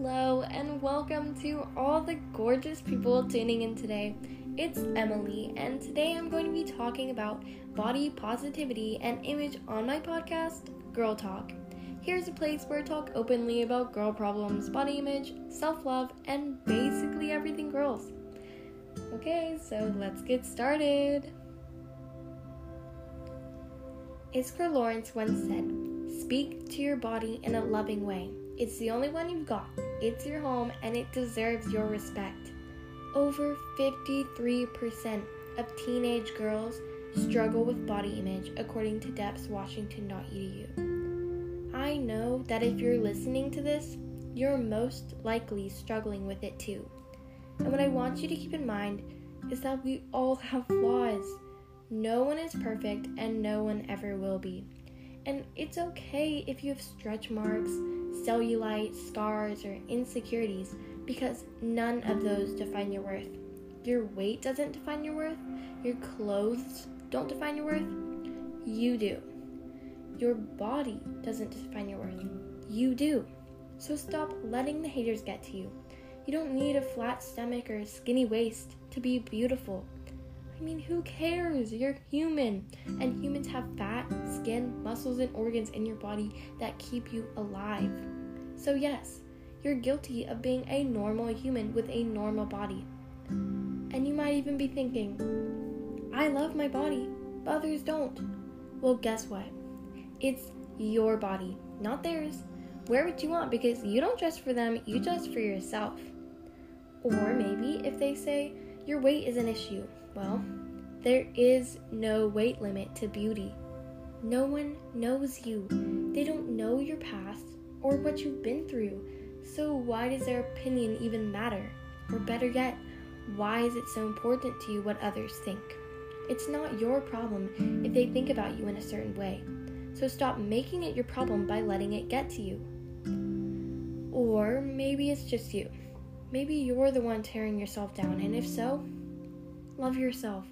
Hello, and welcome to all the gorgeous people tuning in today. It's Emily, and today I'm going to be talking about body positivity and image on my podcast, Girl Talk. Here's a place where I talk openly about girl problems, body image, self love, and basically everything girls. Okay, so let's get started. Iskra Lawrence once said, Speak to your body in a loving way. It's the only one you've got. It's your home and it deserves your respect. Over 53% of teenage girls struggle with body image, according to depthswashington.edu. I know that if you're listening to this, you're most likely struggling with it too. And what I want you to keep in mind is that we all have flaws. No one is perfect and no one ever will be. And it's okay if you have stretch marks, cellulite, scars, or insecurities because none of those define your worth. Your weight doesn't define your worth. Your clothes don't define your worth. You do. Your body doesn't define your worth. You do. So stop letting the haters get to you. You don't need a flat stomach or a skinny waist to be beautiful. I mean, who cares? You're human. And humans have fat, skin, muscles, and organs in your body that keep you alive. So, yes, you're guilty of being a normal human with a normal body. And you might even be thinking, I love my body, but others don't. Well, guess what? It's your body, not theirs. Wear what you want because you don't dress for them, you dress for yourself. Or maybe if they say your weight is an issue, well, there is no weight limit to beauty. No one knows you. They don't know your past or what you've been through. So, why does their opinion even matter? Or better yet, why is it so important to you what others think? It's not your problem if they think about you in a certain way. So, stop making it your problem by letting it get to you. Or maybe it's just you. Maybe you're the one tearing yourself down, and if so, love yourself.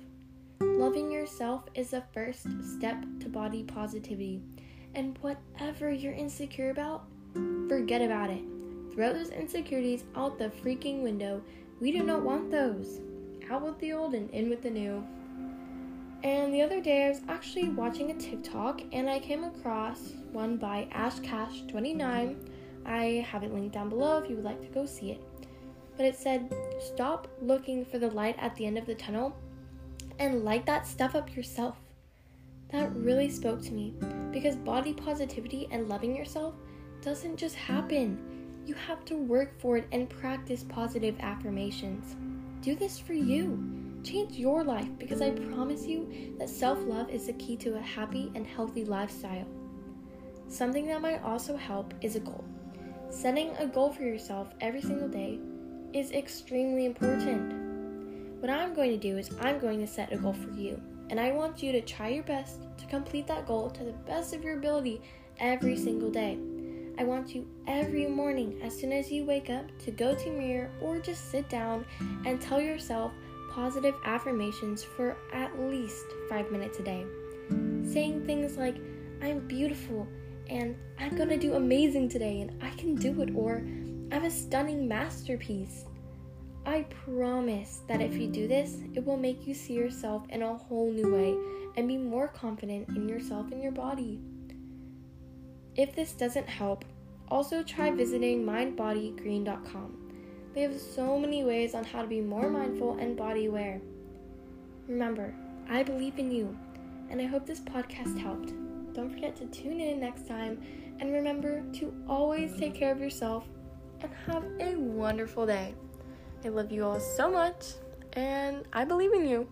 Loving yourself is the first step to body positivity. And whatever you're insecure about, forget about it. Throw those insecurities out the freaking window. We do not want those. Out with the old and in with the new. And the other day, I was actually watching a TikTok and I came across one by AshCash29. I have it linked down below if you would like to go see it. But it said, Stop looking for the light at the end of the tunnel and light that stuff up yourself. That really spoke to me because body positivity and loving yourself doesn't just happen. You have to work for it and practice positive affirmations. Do this for you. Change your life because I promise you that self love is the key to a happy and healthy lifestyle. Something that might also help is a goal. Setting a goal for yourself every single day is extremely important. What I'm going to do is I'm going to set a goal for you, and I want you to try your best to complete that goal to the best of your ability every single day. I want you every morning, as soon as you wake up, to go to mirror or just sit down and tell yourself positive affirmations for at least five minutes a day. Saying things like, I'm beautiful and I'm gonna do amazing today and I can do it, or I'm a stunning masterpiece. I promise that if you do this, it will make you see yourself in a whole new way and be more confident in yourself and your body. If this doesn't help, also try visiting mindbodygreen.com. They have so many ways on how to be more mindful and body aware. Remember, I believe in you, and I hope this podcast helped. Don't forget to tune in next time, and remember to always take care of yourself and have a wonderful day. I love you all so much, and I believe in you.